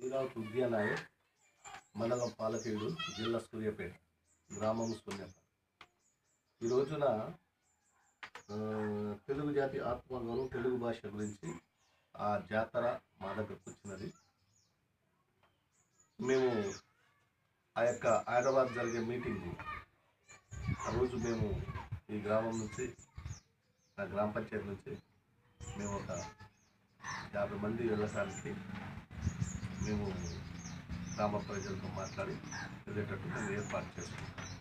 శ్రీరావు ఉద్యానాయక్ మండలం పాలకేడు జిల్లా సూర్యాపేట గ్రామం సూర్యాపేట. ఈ రోజున తెలుగు జాతి ఆత్మగౌరవం తెలుగు భాష గురించి ఆ జాతర మా దగ్గరకు వచ్చినది. మేము ఆ యొక్క హైదరాబాద్ జరిగే మీటింగ్ ఆ రోజు మేము ఈ గ్రామం నుంచి ఆ గ్రామ పంచాయతీ నుంచి మేము ఒక యాభై మంది వెళ్ళటానికి మేము గ్రామ ప్రజలతో మాట్లాడి వెళ్ళేటట్టు మేము ఏర్పాటు చేసుకుంటాం